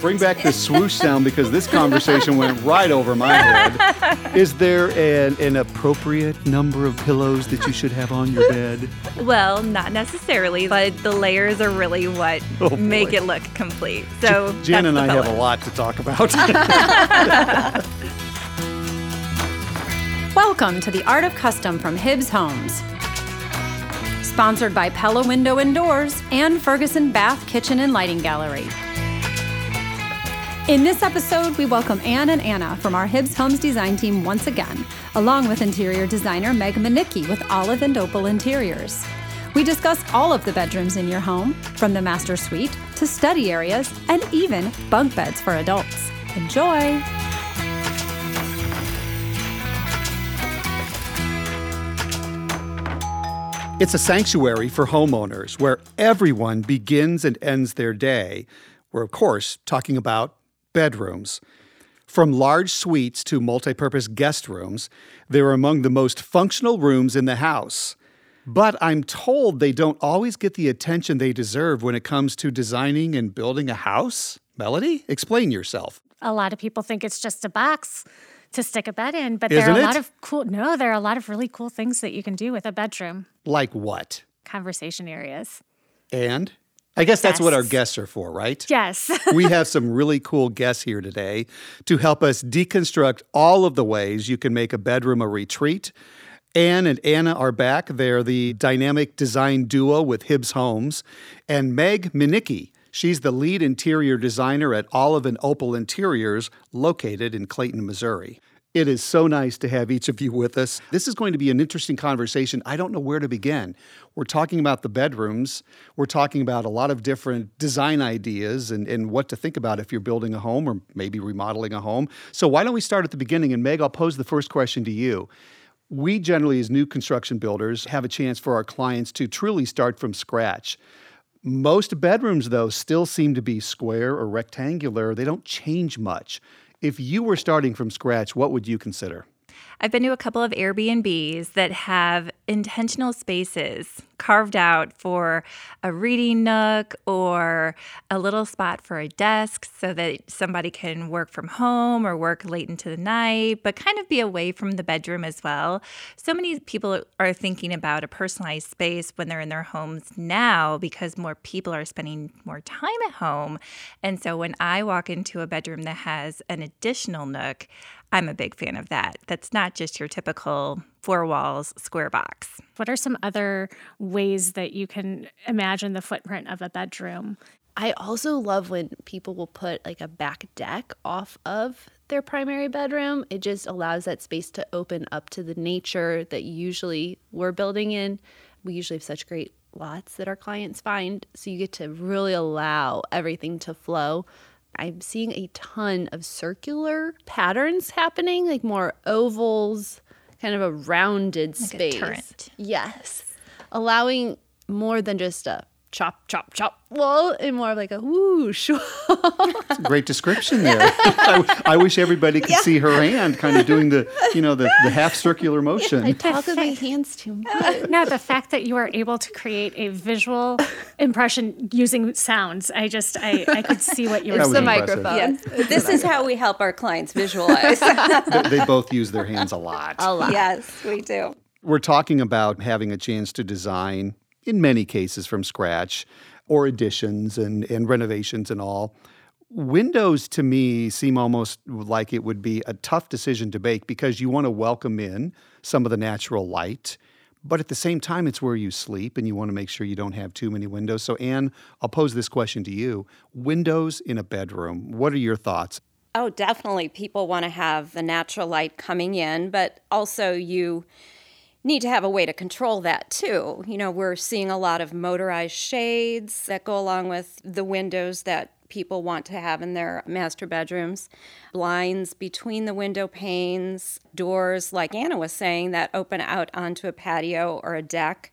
Bring back the swoosh sound because this conversation went right over my head. Is there an, an appropriate number of pillows that you should have on your bed? Well, not necessarily, but the layers are really what Oh, make it look complete. So Jan that's and I have a lot to talk about. Welcome to the Art of Custom from Hibbs Homes. Sponsored by Pella Window and Doors and Ferguson Bath Kitchen and Lighting Gallery. In this episode, we welcome Ann and Anna from our Hibbs Homes design team once again, along with interior designer Meg Minicky with Olive and Opal Interiors. We discuss all of the bedrooms in your home, from the master suite to study areas and even bunk beds for adults. Enjoy! It's a sanctuary for homeowners where everyone begins and ends their day. We're, of course, talking about bedrooms. From large suites to multi-purpose guest rooms, they're among the most functional rooms in the house. But I'm told they don't always get the attention they deserve when it comes to designing and building a house. Melody, explain yourself. a lot of people think it's just a box to stick a bed in, but Isn't there are it? a lot of cool no, there are a lot of really cool things that you can do with a bedroom. Like what? Conversation areas. And I guess that's what our guests are for, right? Yes. we have some really cool guests here today to help us deconstruct all of the ways you can make a bedroom a retreat. Ann and Anna are back. They're the dynamic design duo with Hibbs Homes. And Meg Minicky, she's the lead interior designer at Olive and Opal Interiors, located in Clayton, Missouri. It is so nice to have each of you with us. This is going to be an interesting conversation. I don't know where to begin. We're talking about the bedrooms. We're talking about a lot of different design ideas and, and what to think about if you're building a home or maybe remodeling a home. So, why don't we start at the beginning? And Meg, I'll pose the first question to you. We generally, as new construction builders, have a chance for our clients to truly start from scratch. Most bedrooms, though, still seem to be square or rectangular. They don't change much. If you were starting from scratch, what would you consider? I've been to a couple of Airbnbs that have intentional spaces carved out for a reading nook or a little spot for a desk so that somebody can work from home or work late into the night, but kind of be away from the bedroom as well. So many people are thinking about a personalized space when they're in their homes now because more people are spending more time at home. And so when I walk into a bedroom that has an additional nook, I'm a big fan of that. That's not just your typical four walls square box. what are some other ways that you can imagine the footprint of a bedroom? I also love when people will put like a back deck off of their primary bedroom. It just allows that space to open up to the nature that usually we're building in. We usually have such great lots that our clients find. So you get to really allow everything to flow. I'm seeing a ton of circular patterns happening, like more ovals, kind of a rounded Like space. turret. Yes. Allowing more than just a chop, chop, chop wall and more of like a whoosh. It's a great description there. I, I wish everybody could see her hand kind of doing the, you know, the, the half circular motion. I talk with my hands too much. No, the fact that you are able to create a visual impression using sounds, I just I, I could see what you were That was the saying. impressive. microphone. This is how we help our clients visualize. they, they both use their hands a lot. A lot. yes, we do. We're talking about having a chance to design, in many cases, from scratch, or additions and, and renovations and all. Windows to me seem almost like it would be a tough decision to make because you want to welcome in some of the natural light, but at the same time, it's where you sleep and you want to make sure you don't have too many windows. So, Ann, I'll pose this question to you Windows in a bedroom, what are your thoughts? Oh, definitely. People want to have the natural light coming in, but also you need to have a way to control that too. You know, we're seeing a lot of motorized shades that go along with the windows that people want to have in their master bedrooms, blinds between the window panes, doors, like Anna was saying, that open out onto a patio or a deck.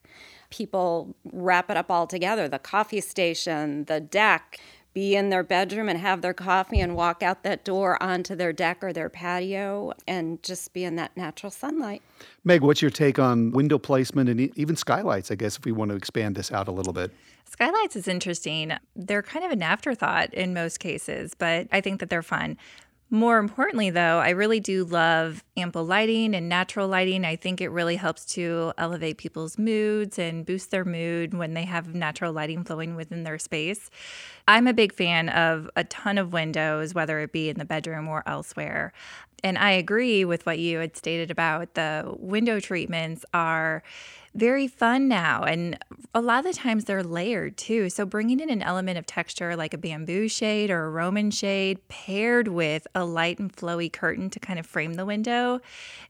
People wrap it up all together the coffee station, the deck, be in their bedroom and have their coffee and walk out that door onto their deck or their patio and just be in that natural sunlight. Meg, what's your take on window placement and even skylights, I guess, if we want to expand this out a little bit? Skylights is interesting. They're kind of an afterthought in most cases, but I think that they're fun. More importantly, though, I really do love ample lighting and natural lighting. I think it really helps to elevate people's moods and boost their mood when they have natural lighting flowing within their space. I'm a big fan of a ton of windows, whether it be in the bedroom or elsewhere. And I agree with what you had stated about the window treatments are very fun now. And a lot of the times they're layered too. So bringing in an element of texture like a bamboo shade or a Roman shade paired with a light and flowy curtain to kind of frame the window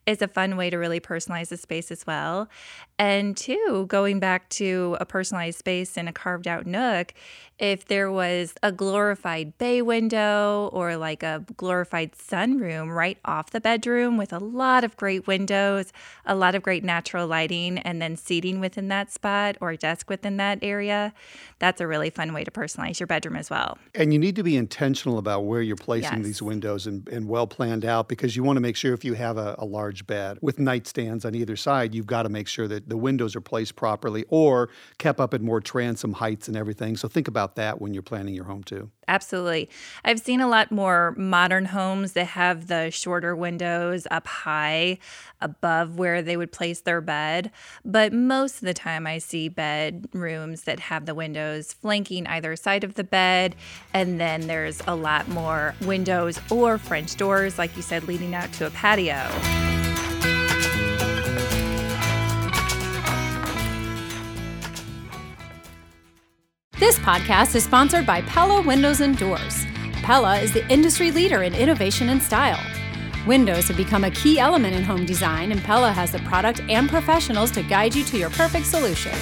is a fun way to really personalize the space as well. And two, going back to a personalized space in a carved out nook, if there was a glorified bay window or like a glorified sunroom right off the bedroom with a lot of great windows, a lot of great natural lighting, and then seating within that spot or a desk within that area, that's a really fun way to personalize your bedroom as well. And you need to be intentional about where you're placing Yes. these windows and, and well planned out because you want to make sure if you have a, a large bed with nightstands on either side, you've got to make sure that the windows are placed properly or kept up at more transom heights and everything. So think about that when you're planning your home too. Absolutely. I've seen a lot more modern homes that have the shorter windows up high above where they would place their bed. But most of the time, I see bedrooms that have the windows flanking either side of the bed. And then there's a lot more windows or French doors, like you said, leading out to a patio. This podcast is sponsored by Pella Windows and Doors. Pella is the industry leader in innovation and style. Windows have become a key element in home design, and Pella has the product and professionals to guide you to your perfect solution.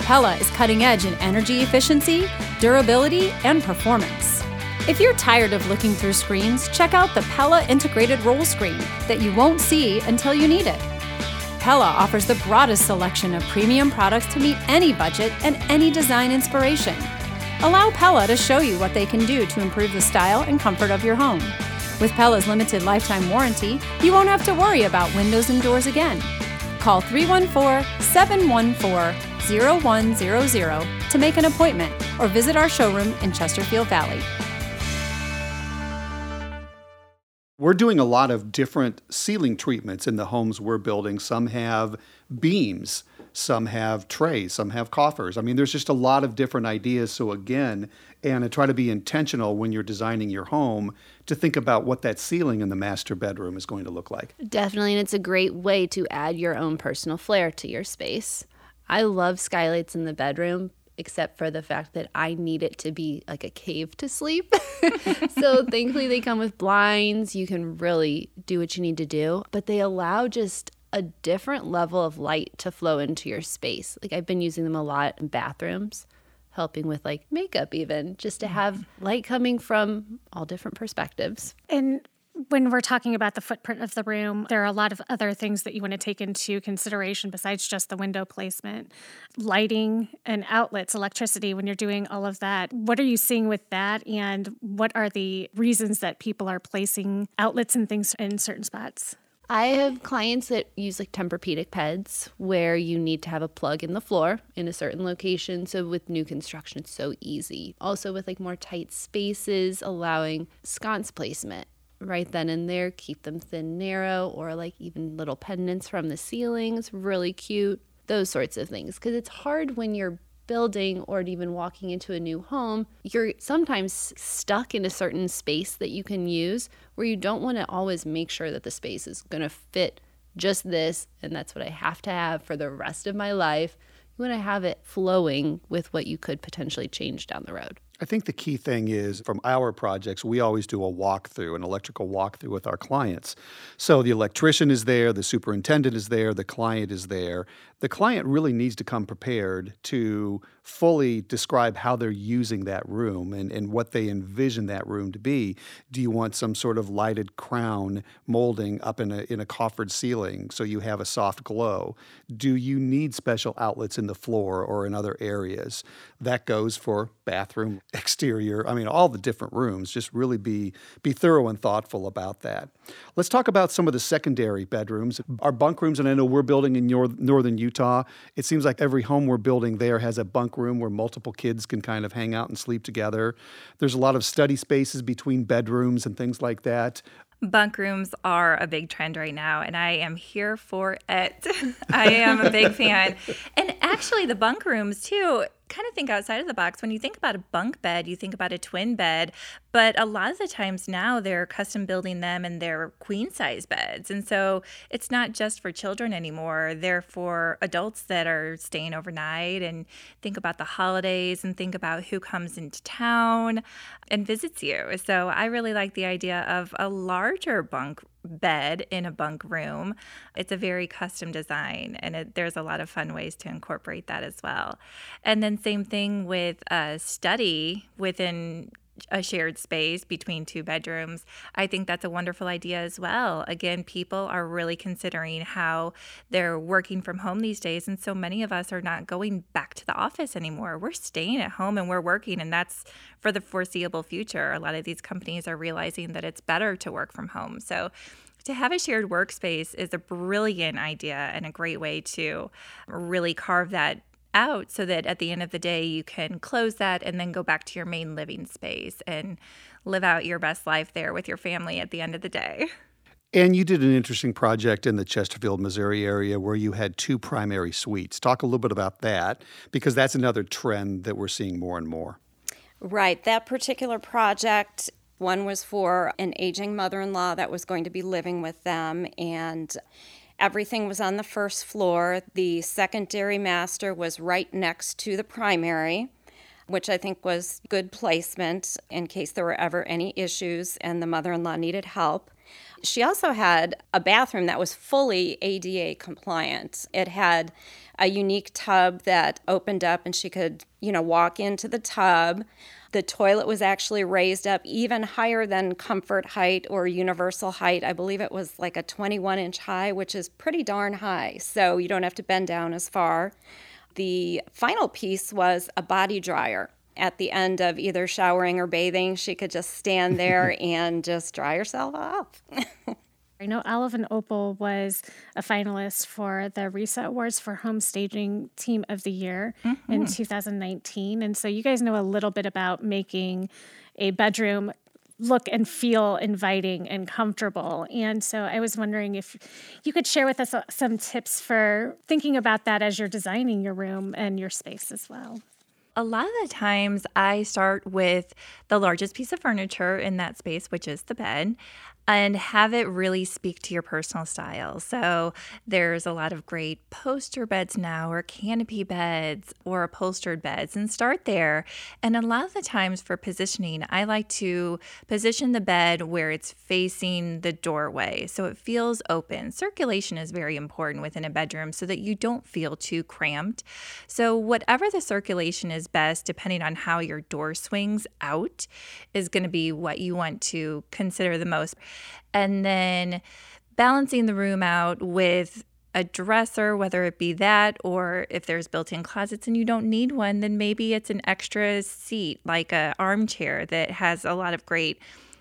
Pella is cutting edge in energy efficiency, durability, and performance. If you're tired of looking through screens, check out the Pella integrated roll screen that you won't see until you need it. Pella offers the broadest selection of premium products to meet any budget and any design inspiration. Allow Pella to show you what they can do to improve the style and comfort of your home. With Pella's limited lifetime warranty, you won't have to worry about windows and doors again. Call 314 714 0100 to make an appointment or visit our showroom in Chesterfield Valley. We're doing a lot of different ceiling treatments in the homes we're building. Some have beams, some have trays, some have coffers. I mean, there's just a lot of different ideas. So, again, and try to be intentional when you're designing your home to think about what that ceiling in the master bedroom is going to look like. Definitely, and it's a great way to add your own personal flair to your space. I love skylights in the bedroom, except for the fact that I need it to be like a cave to sleep. so thankfully, they come with blinds. You can really do what you need to do, but they allow just a different level of light to flow into your space. Like I've been using them a lot in bathrooms, helping with like makeup, even just to mm-hmm. have light coming from all different perspectives. And when we're talking about the footprint of the room, there are a lot of other things that you want to take into consideration besides just the window placement, lighting and outlets, electricity, when you're doing all of that. What are you seeing with that? And what are the reasons that people are placing outlets and things in certain spots? I have clients that use like Tempur-Pedic beds where you need to have a plug in the floor in a certain location. So with new construction, it's so easy. Also with like more tight spaces, allowing sconce placement right then and there, keep them thin, narrow, or like even little pendants from the ceilings, really cute. Those sorts of things. Because it's hard when you're building or even walking into a new home, you're sometimes stuck in a certain space that you can use where you don't want to always make sure that the space is going to fit just this and that's what I have to have for the rest of my life. You want to have it flowing with what you could potentially change down the road. I think the key thing is from our projects, we always do a walkthrough, an electrical walkthrough with our clients. So the electrician is there, the superintendent is there, the client is there. The client really needs to come prepared to fully describe how they're using that room and, and what they envision that room to be. Do you want some sort of lighted crown molding up in a, in a coffered ceiling so you have a soft glow? Do you need special outlets in the floor or in other areas? That goes for bathroom exterior. I mean, all the different rooms. Just really be be thorough and thoughtful about that. Let's talk about some of the secondary bedrooms. Our bunk rooms, and I know we're building in your, northern Utah. It seems like every home we're building there has a bunk room where multiple kids can kind of hang out and sleep together. There's a lot of study spaces between bedrooms and things like that. Bunk rooms are a big trend right now, and I am here for it. I am a big fan. And actually, the bunk rooms, too, kind of think outside of the box. When you think about a bunk bed, you think about a twin bed, but a lot of the times now they're custom building them and they're queen size beds. And so it's not just for children anymore, they're for adults that are staying overnight and think about the holidays and think about who comes into town and visits you. So I really like the idea of a larger bunk bed in a bunk room. It's a very custom design, and it, there's a lot of fun ways to incorporate that as well. And then, same thing with a study within a shared space between two bedrooms. I think that's a wonderful idea as well. Again, people are really considering how they're working from home these days. And so many of us are not going back to the office anymore. We're staying at home and we're working, and that's for the foreseeable future. A lot of these companies are realizing that it's better to work from home. So to have a shared workspace is a brilliant idea and a great way to really carve that out so that at the end of the day you can close that and then go back to your main living space and live out your best life there with your family at the end of the day. And you did an interesting project in the Chesterfield, Missouri area where you had two primary suites. Talk a little bit about that because that's another trend that we're seeing more and more. Right. That particular project one was for an aging mother in law that was going to be living with them, and everything was on the first floor. The secondary master was right next to the primary, which I think was good placement in case there were ever any issues and the mother in law needed help. She also had a bathroom that was fully ADA compliant. It had a unique tub that opened up and she could, you know, walk into the tub. The toilet was actually raised up even higher than comfort height or universal height. I believe it was like a 21 inch high, which is pretty darn high. So you don't have to bend down as far. The final piece was a body dryer. At the end of either showering or bathing, she could just stand there and just dry herself off. I know Olive Opal was a finalist for the RESA Awards for Home Staging Team of the Year mm-hmm. in 2019. And so you guys know a little bit about making a bedroom look and feel inviting and comfortable. And so I was wondering if you could share with us uh, some tips for thinking about that as you're designing your room and your space as well. A lot of the times I start with the largest piece of furniture in that space, which is the bed and have it really speak to your personal style. So there's a lot of great poster beds now, or canopy beds, or upholstered beds, and start there. And a lot of the times for positioning, I like to position the bed where it's facing the doorway so it feels open. Circulation is very important within a bedroom so that you don't feel too cramped. So, whatever the circulation is best, depending on how your door swings out, is going to be what you want to consider the most and then balancing the room out with a dresser, whether it be that or if there's built in closets and you don't need one, then maybe it's an extra seat like a armchair that has a lot of great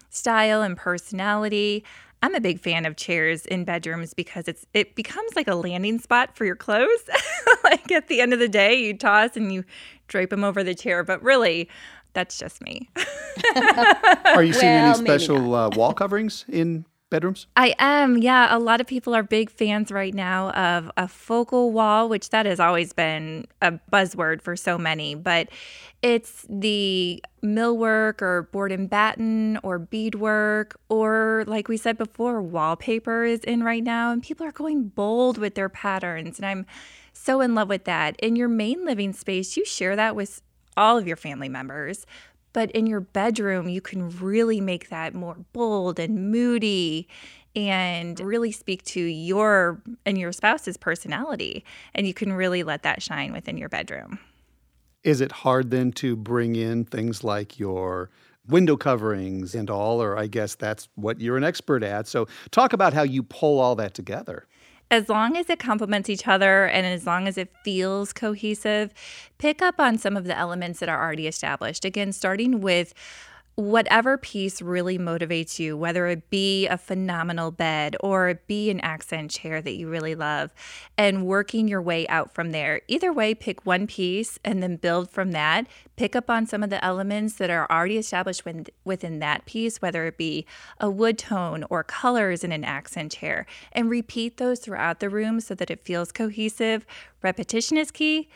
style and personality. I'm a big fan of chairs in bedrooms because it's it becomes like a landing spot for your clothes. like at the end of the day, you toss and you drape them over the chair, but really that's just me. Are you seeing well, any special uh, wall coverings in bedrooms? I am. Yeah, a lot of people are big fans right now of a focal wall, which that has always been a buzzword for so many, but it's the millwork or board and batten or beadwork or like we said before, wallpaper is in right now and people are going bold with their patterns and I'm so in love with that. In your main living space, you share that with all of your family members. But in your bedroom, you can really make that more bold and moody and really speak to your and your spouse's personality. And you can really let that shine within your bedroom. Is it hard then to bring in things like your window coverings and all, or I guess that's what you're an expert at. So talk about how you pull all that together. As long as it complements each other and as long as it feels cohesive, pick up on some of the elements that are already established. Again, starting with whatever piece really motivates you, whether it be a phenomenal bed or it be an accent chair that you really love, and working your way out from there. Either way, pick one piece and then build from that. Pick up on some of the elements that are already established within that piece, whether it be a wood tone or colors in an accent chair, and repeat those throughout the room so that it feels cohesive. Repetition is key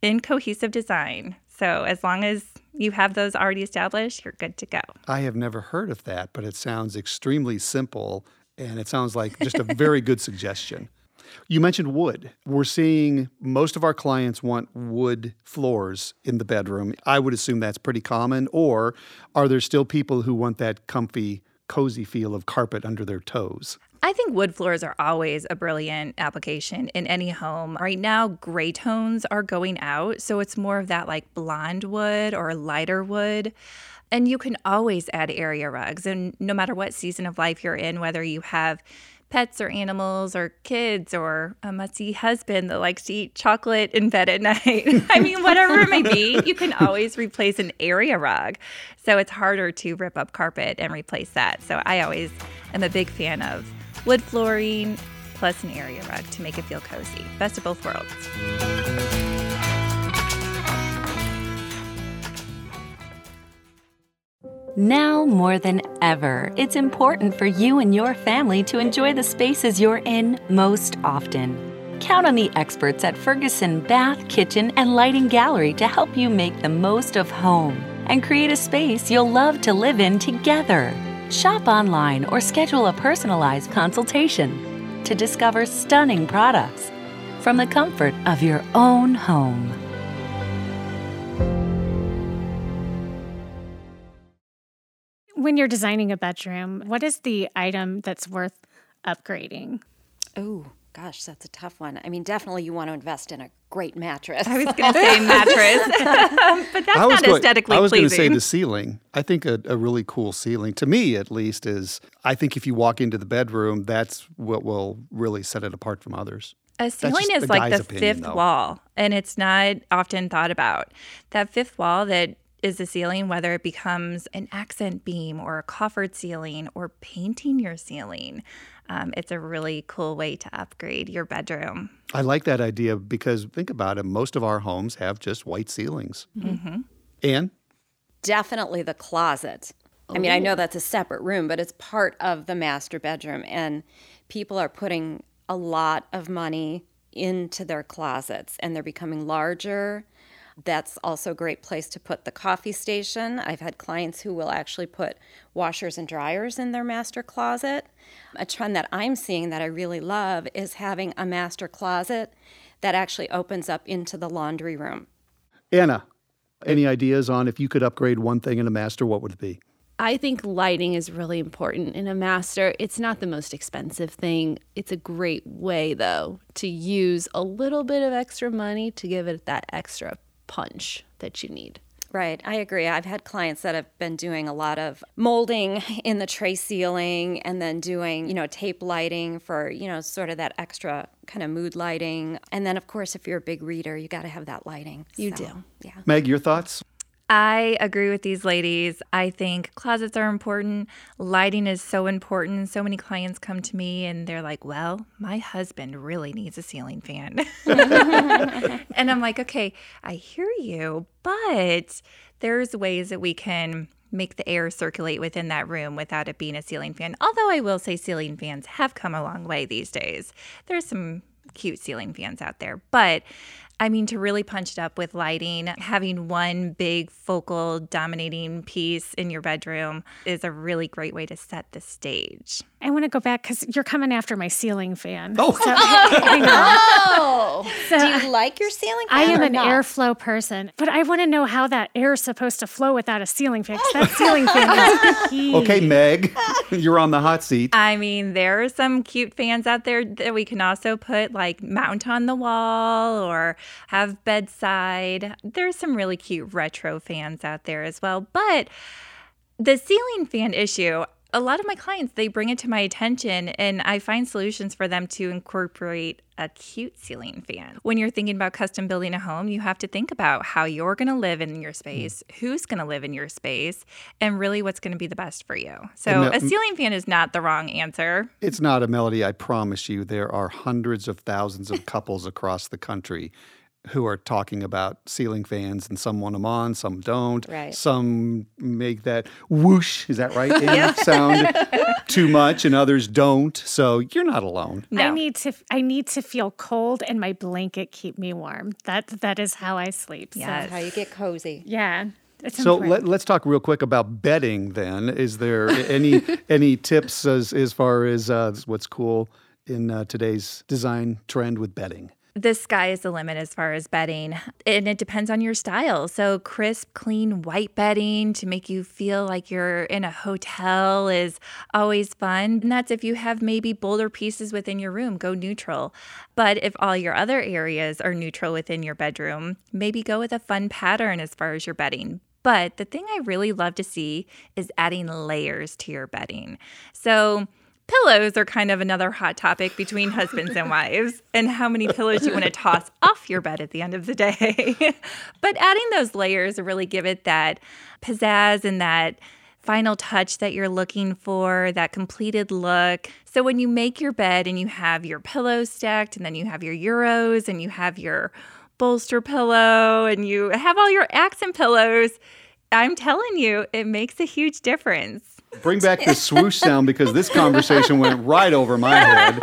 in cohesive design. So as long as you have those already established, you're good to go. I have never heard of that, but it sounds extremely simple and it sounds like just a very good suggestion. You mentioned wood. We're seeing most of our clients want wood floors in the bedroom. I would assume that's pretty common. Or are there still people who want that comfy, cozy feel of carpet under their toes? I think wood floors are always a brilliant application in any home. Right now, gray tones are going out, so it's more of that like blonde wood or lighter wood. And you can always add area rugs. And no matter what season of life you're in, whether you have pets or animals or kids or a messy husband that likes to eat chocolate in bed at night. I mean, whatever it may be, you can always replace an area rug. So it's harder to rip up carpet and replace that. So I always am a big fan of wood flooring, plus an area rug to make it feel cozy. Best of both worlds. Now more than ever, it's important for you and your family to enjoy the spaces you're in most often. Count on the experts at Ferguson Bath, Kitchen, and Lighting Gallery to help you make the most of home and create a space you'll love to live in together. Shop online or schedule a personalized consultation to discover stunning products from the comfort of your own home. When you're designing a bedroom, what is the item that's worth upgrading? Oh, Gosh, that's a tough one. I mean, definitely you want to invest in a great mattress. I was going to say mattress, but that's not going, aesthetically I was going to say the ceiling. I think a, a, really cool ceiling, to me at least, is I think if you walk into the bedroom, that's what will really set it apart from others. A ceiling is like the opinion, fifth though. wall, and it's not often thought about. That fifth wall that is the ceiling, whether it becomes an accent beam or a coffered ceiling or painting your ceiling um, it's a really cool way to upgrade your bedroom. I like that idea because think about it. Most of our homes have just white ceilings. Mm-hmm. And definitely the closet. I mean, I know that's a separate room, but it's part of the master bedroom. And people are putting a lot of money into their closets and they're becoming larger that's also a great place to put the coffee station. I've had clients who will actually put washers and dryers in their master closet. A trend that I'm seeing that I really love is having a master closet that actually opens up into the laundry room. Anna, any ideas on if you could upgrade one thing in a master, what would it be? I think lighting is really important in a master. It's not the most expensive thing. It's a great way, though, to use a little bit of extra money to give it that extra punch that you need. Right, I agree. I've had clients that have been doing a lot of molding in the tray ceiling and then doing, you know, tape lighting for, you know, sort of that extra kind of mood lighting. And then, of course, if you're a big reader, you got to have that lighting. You so, do. Yeah. Meg, your thoughts? I agree with these ladies. I think closets are important. Lighting is so important. So many clients come to me and they're like, well, my husband really needs a ceiling fan. and I'm like, okay, I hear you, but there's ways that we can make the air circulate within that room without it being a ceiling fan. Although I will say ceiling fans have come a long way these days. There's some cute ceiling fans out there, but I mean, to really punch it up with lighting, having one big focal dominating piece in your bedroom is a really great way to set the stage. I want to go back because you're coming after my ceiling fan. Oh, so, oh. So, do you like your ceiling fan? I am an not? airflow person, but I want to know how that air is supposed to flow without a ceiling fan. That oh. ceiling fan is key. Okay, Meg, you're on the hot seat. I mean, there are some cute fans out there that we can also put like mount on the wall or have bedside. There's some really cute retro fans out there as well, but the ceiling fan issue a lot of my clients they bring it to my attention and i find solutions for them to incorporate a cute ceiling fan when you're thinking about custom building a home you have to think about how you're going to live in your space who's going to live in your space and really what's going to be the best for you so uh, a ceiling fan is not the wrong answer It's not a melody, I promise you. There are hundreds of thousands of couples across the country who are talking about ceiling fans, and some want them on, some don't. Right. Some make that whoosh, is that right? Anna? Sound too much, and others don't. So you're not alone. no I need to I need to feel cold and my blanket keep me warm. That that is how I sleep. So, Yes. How you get cozy. yeah. It's So important. let, us talk real quick about bedding. Then, is there any any tips as as far as uh, what's cool in uh, today's design trend with bedding? The sky is the limit as far as bedding, and it depends on your style. So, crisp, clean white bedding to make you feel like you're in a hotel is always fun. And that's if you have maybe bolder pieces within your room, go neutral. But if all your other areas are neutral within your bedroom, maybe go with a fun pattern as far as your bedding. But the thing I really love to see is adding layers to your bedding. So, Pillows are kind of another hot topic between husbands and wives, and how many pillows you want to toss off your bed at the end of the day. but adding those layers really give it that pizzazz and that final touch that you're looking for, that completed look. So when you make your bed and you have your pillows stacked, and then you have your Euros, and you have your bolster pillow, and you have all your accent pillows, I'm telling you, it makes a huge difference. Bring back the swoosh sound because this conversation went right over my head.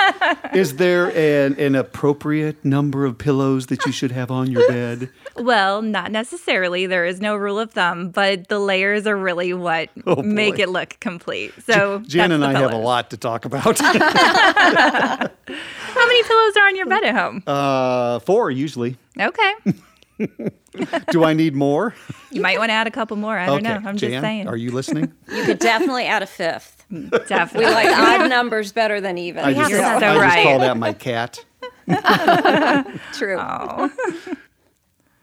Is there an, an appropriate number of pillows that you should have on your bed? Well, not necessarily. There is no rule of thumb, but the layers are really what Oh, make it look complete. So Jan that's and I have a lot to talk about. How many pillows are on your bed at home? uh, four usually. Okay, Do I need more? you might want to add a couple more. I don't know. I'm Jan, just saying. Are you listening? You could definitely add a fifth. Definitely. We like odd numbers better than even. I just, You're I so just right. call that my cat. True.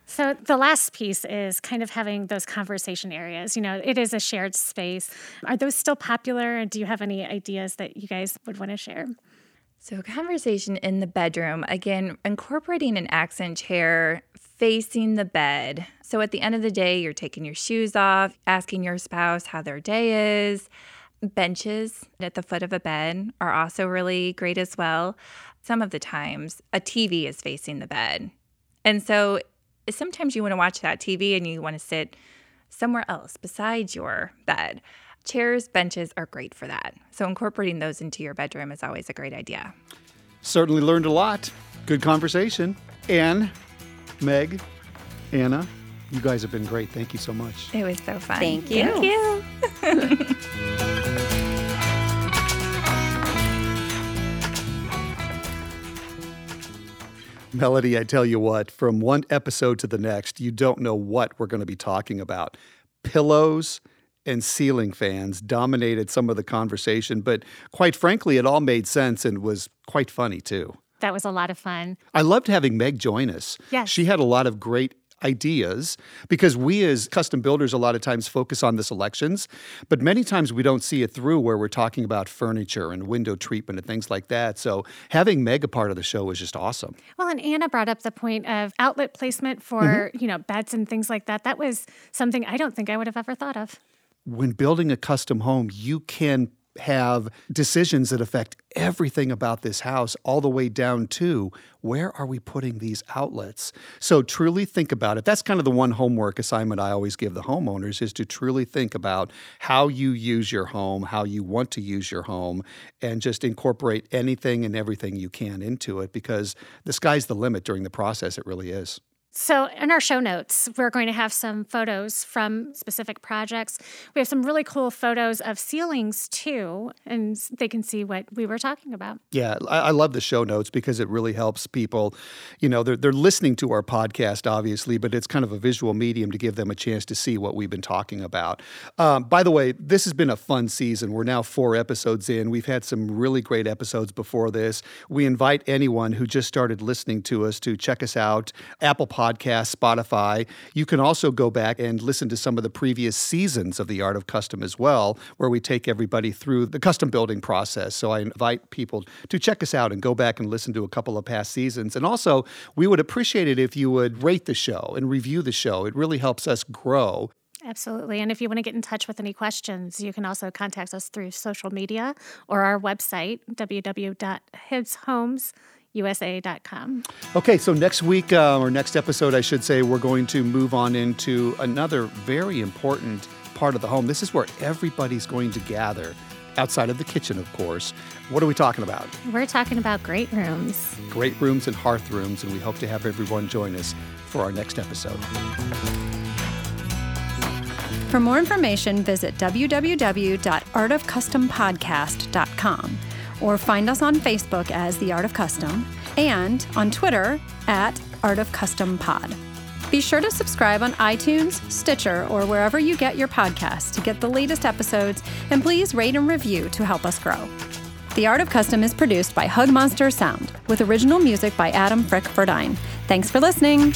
So the last piece is kind of having those conversation areas. You know, it is a shared space. Are those still popular? Do you have any ideas that you guys would want to share? So, conversation in the bedroom, again, incorporating an accent chair facing the bed. So, at the end of the day, you're taking your shoes off, asking your spouse how their day is. Benches at the foot of a bed are also really great as well. Some of the times, a TV is facing the bed. And so, sometimes you want to watch that TV and you want to sit somewhere else besides your bed. Chairs, benches are great for that. So, incorporating those into your bedroom is always a great idea. Certainly learned a lot. Good conversation. Ann, Meg, Anna, you guys have been great. Thank you so much. It was so fun. Thank you. Thank you. Melody, I tell you what, from one episode to the next, you don't know what we're going to be talking about. Pillows and ceiling fans dominated some of the conversation, but quite frankly, it all made sense and was quite funny too. That was a lot of fun. I loved having Meg join us. Yes. She had a lot of great ideas because we as custom builders a lot of times focus on the selections, but many times we don't see it through where we're talking about furniture and window treatment and things like that. So having Meg a part of the show was just awesome. Well, and Anna brought up the point of outlet placement for, mm-hmm. you know, beds and things like that. That was something I don't think I would have ever thought of. when building a custom home, you can have decisions that affect everything about this house, all the way down to where are we putting these outlets? So truly think about it. That's kind of the one homework assignment I always give the homeowners is to truly think about how you use your home, how you want to use your home, and just incorporate anything and everything you can into it because the sky's the limit during the process. It really is. So, in our show notes, we're going to have some photos from specific projects. We have some really cool photos of ceilings too, and they can see what we were talking about. Yeah, I, love the show notes because it really helps people. You know, they're, they're listening to our podcast, obviously, but it's kind of a visual medium to give them a chance to see what we've been talking about. Um, by the way, this has been a fun season. We're now four episodes in. We've had some really great episodes before this. We invite anyone who just started listening to us to check us out Apple Podcast, Spotify. You can also go back and listen to some of the previous seasons of The Art of Custom as well, where we take everybody through the custom building process. So I invite people to check us out and go back and listen to a couple of past seasons. And also, we would appreciate it if you would rate the show and review the show. It really helps us grow. Absolutely. And if you want to get in touch with any questions, you can also contact us through social media or our website, www.hibbshomesusa.com. Okay, so next week, uh, or next episode, I should say, we're going to move on into another very important part of the home. This is where everybody's going to gather outside of the kitchen, of course. What are we talking about? We're talking about great rooms. Great rooms and hearth rooms, and we hope to have everyone join us for our next episode. For more information, visit www.artofcustompodcast.com or find us on Facebook as The Art of Custom and on Twitter at Art of Custom Pod. Be sure to subscribe on iTunes, Stitcher, or wherever you get your podcasts to get the latest episodes, and please rate and review to help us grow. The Art of Custom is produced by Hug Monster Sound, with original music by Adam Frick Verdine. Thanks for listening.